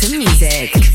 to music.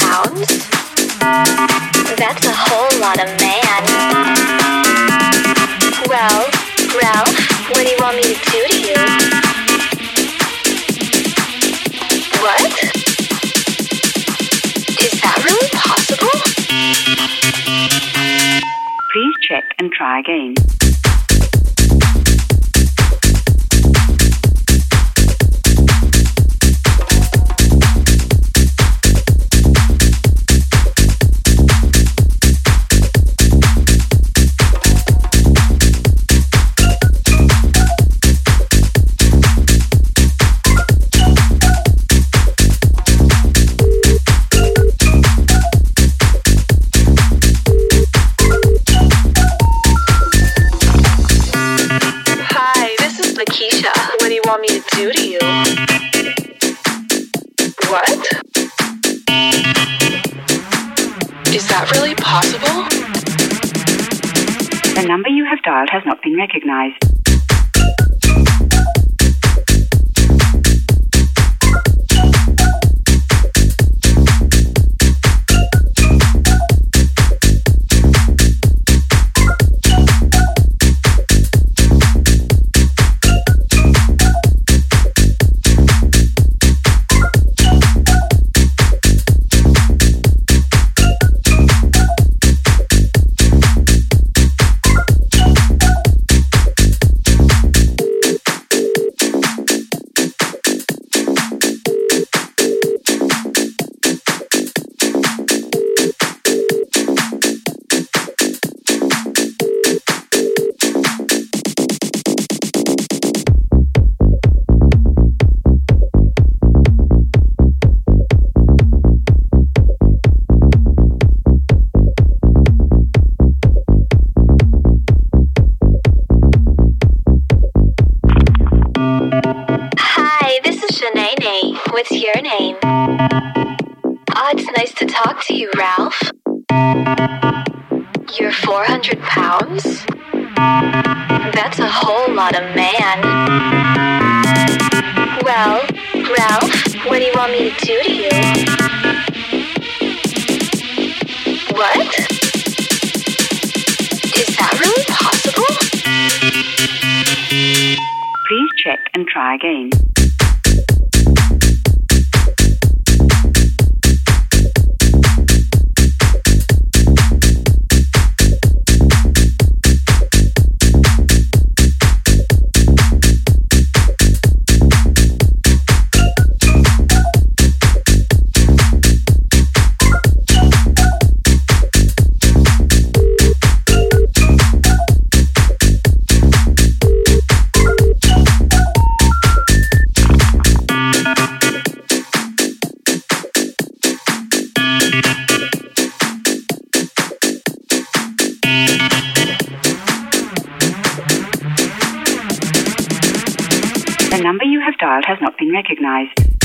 pounds? That's a whole lot of man. Well, Ralph, what do you want me to do to you? What? Is that really possible? Please check and try again. has not been recognised. you, Ralph. You're 400 pounds? That's a whole lot of man. Well, Ralph, what do you want me to do to you? What? Is that really possible? Please check and try again. lifestyle has not been recognized.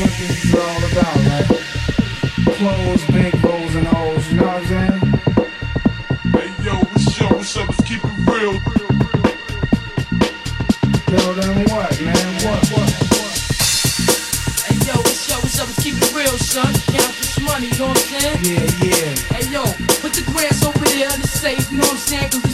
what this is all about, like clothes, big rolls, and hoes, you know what I'm saying? Hey yo, what's up, what's up, let's keep it real. Tell them what, man, what, what? Hey yo, what's up, what's up, let's keep it real, son. Count this money, you know what I'm saying? Yeah, yeah. Hey yo, put the grass over there on the safe, you know what I'm saying?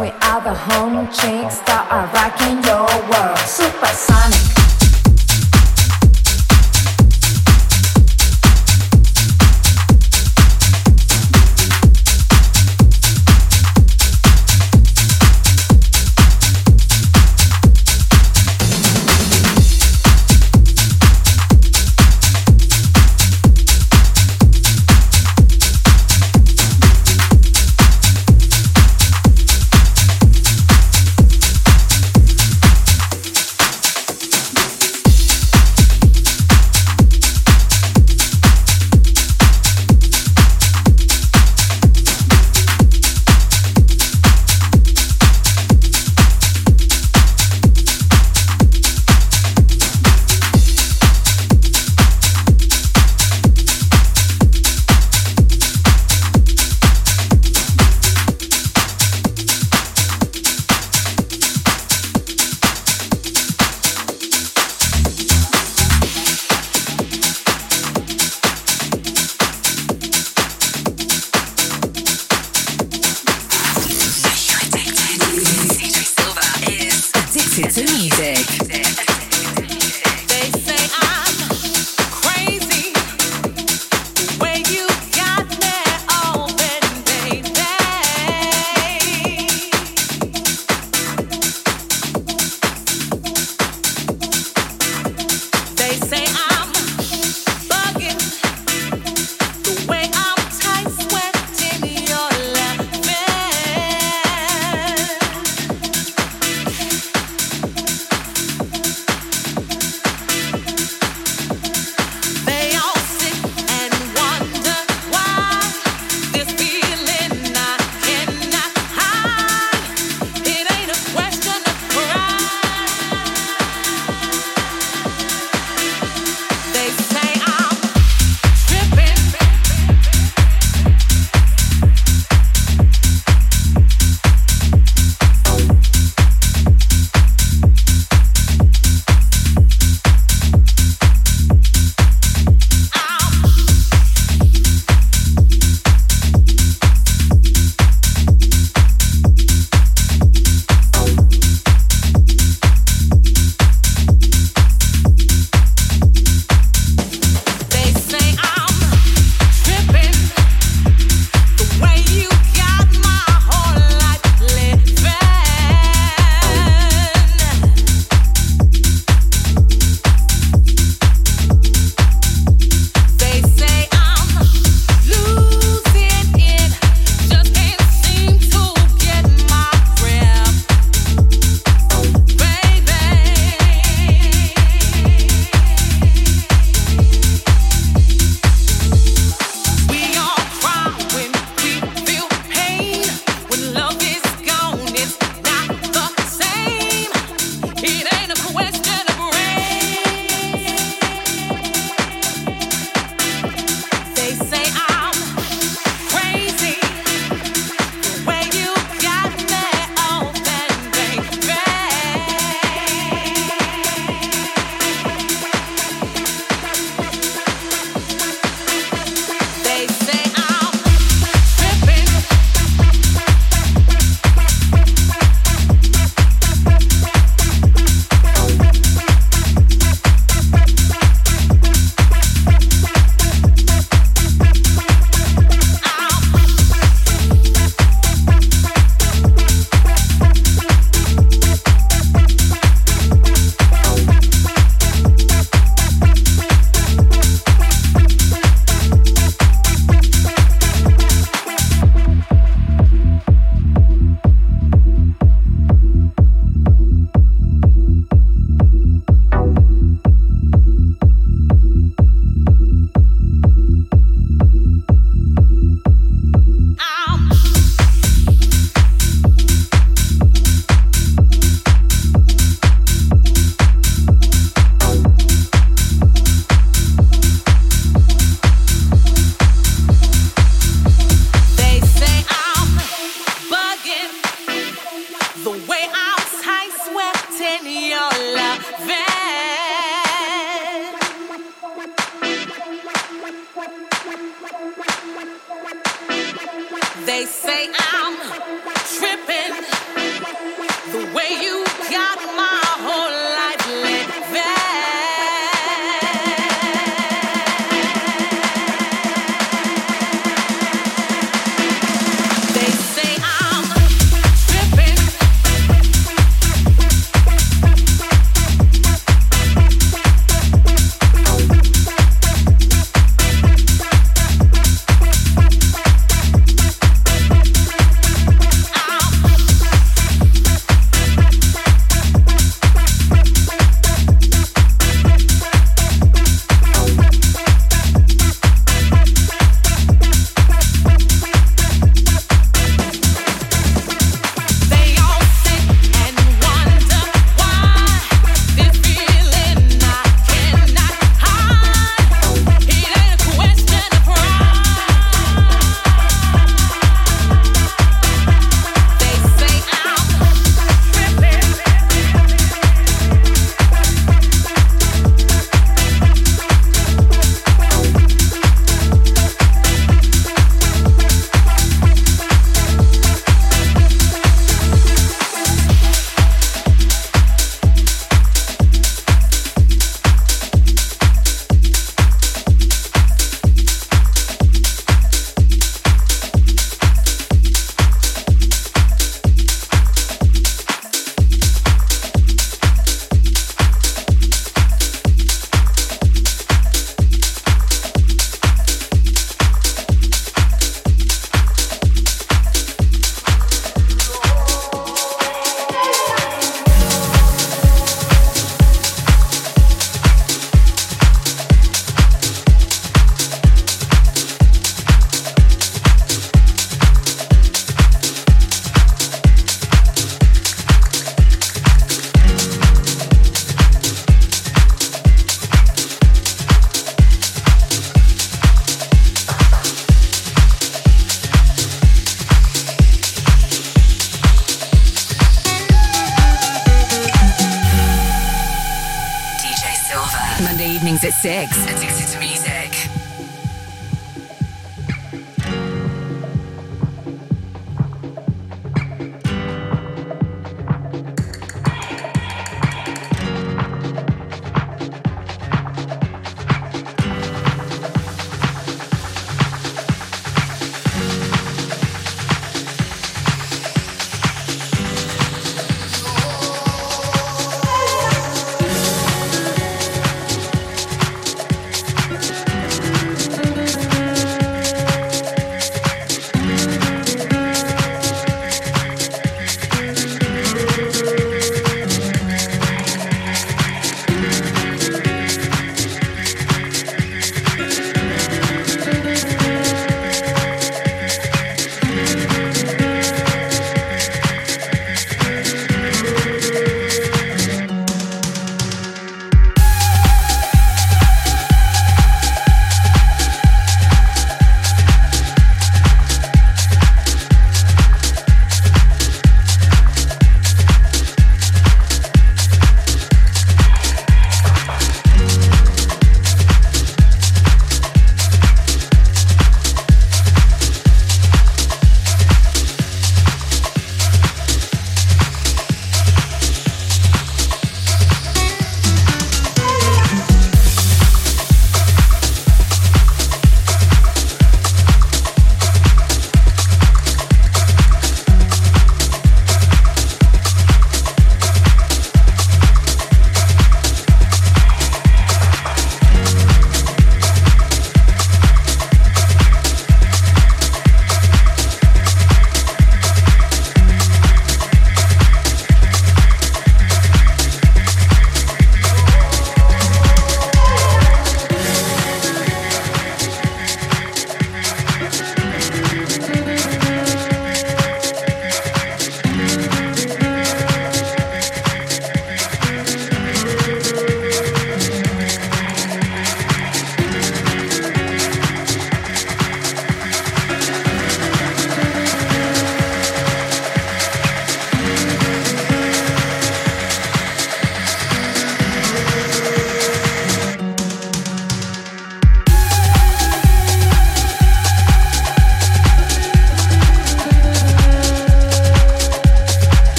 we are the home chicks.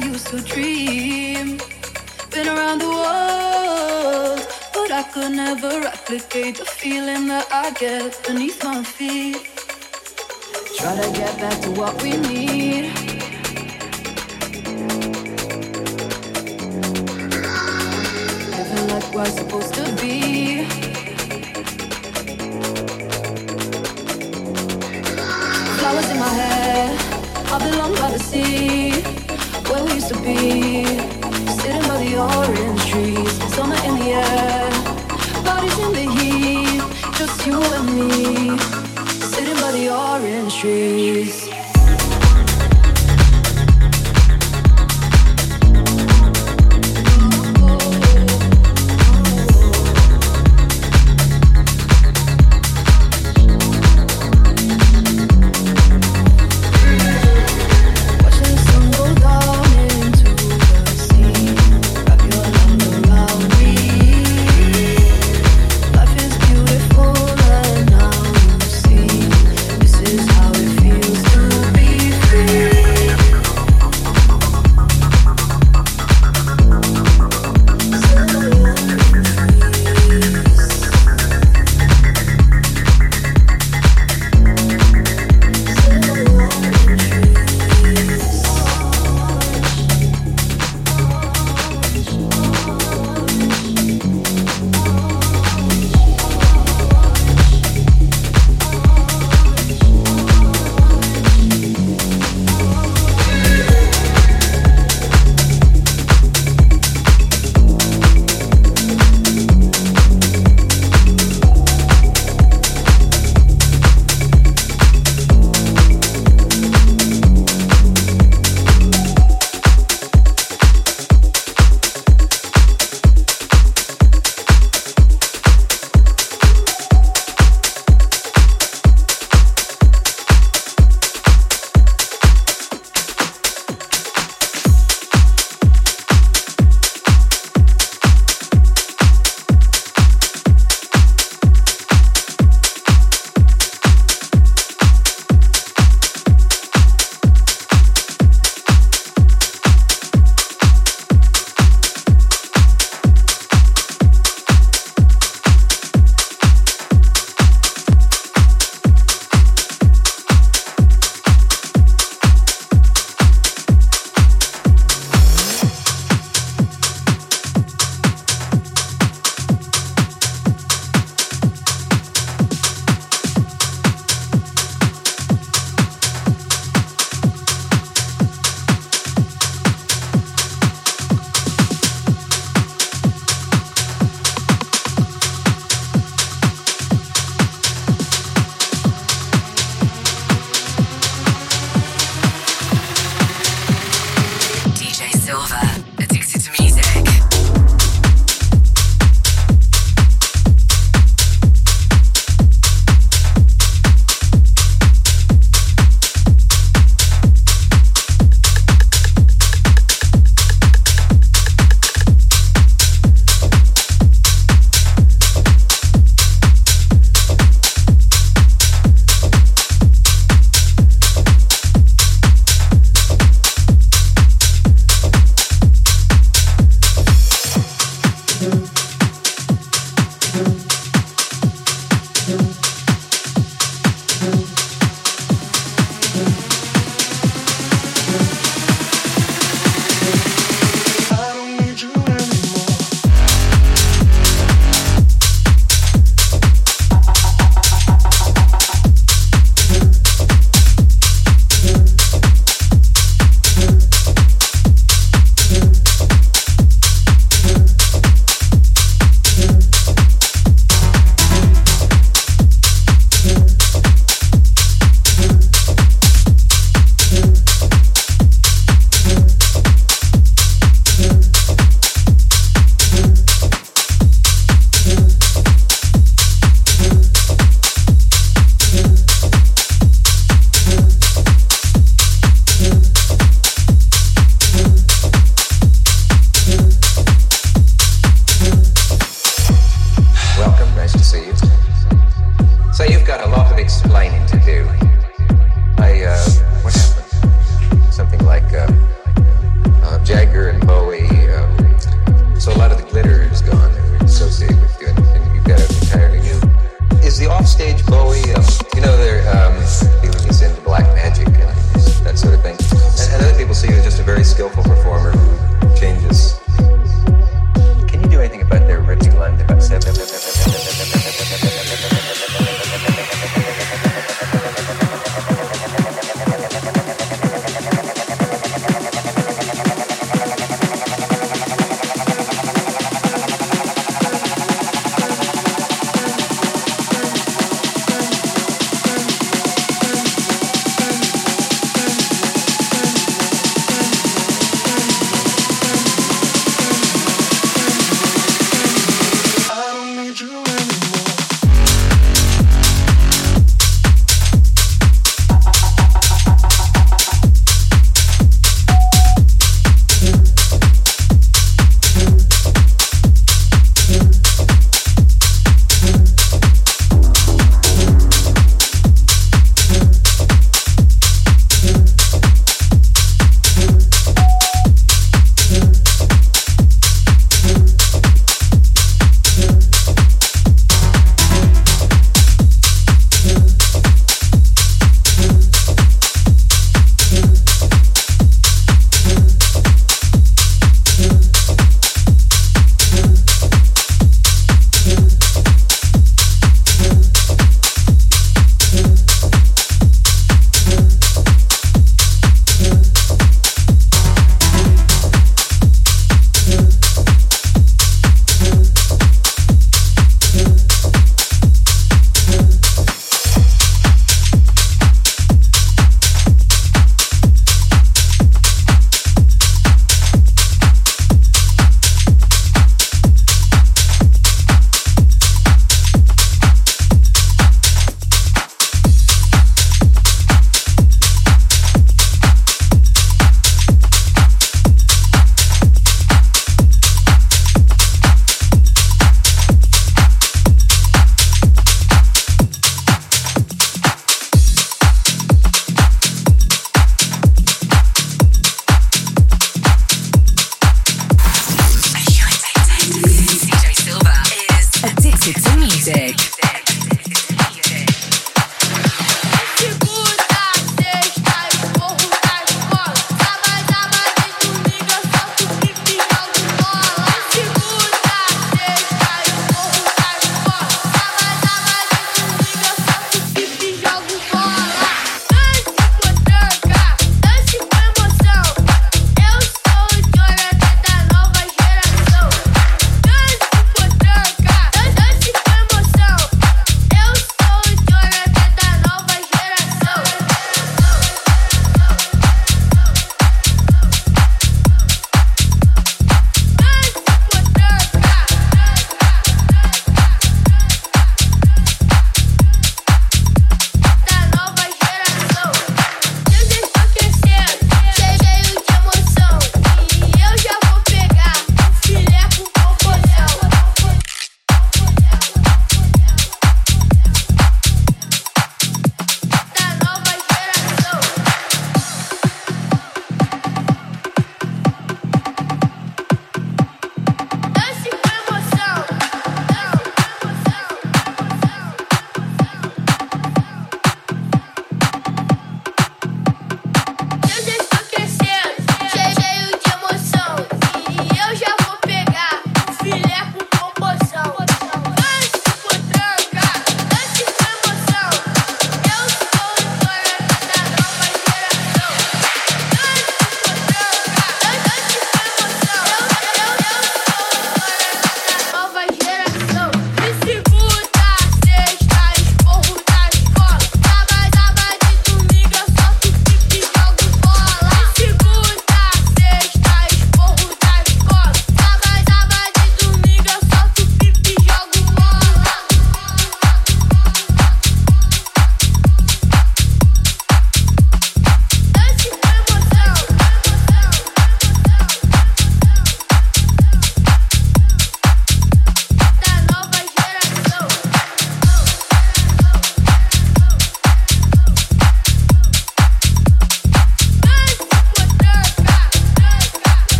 To dream. Been around the world, but I could never replicate the feeling that I get beneath my feet. Try to get back to what we need. Living like we're supposed to be. Sitting by the orange trees, summer in the air, bodies in the heat, just you and me. Sitting by the orange trees.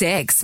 Monday evenings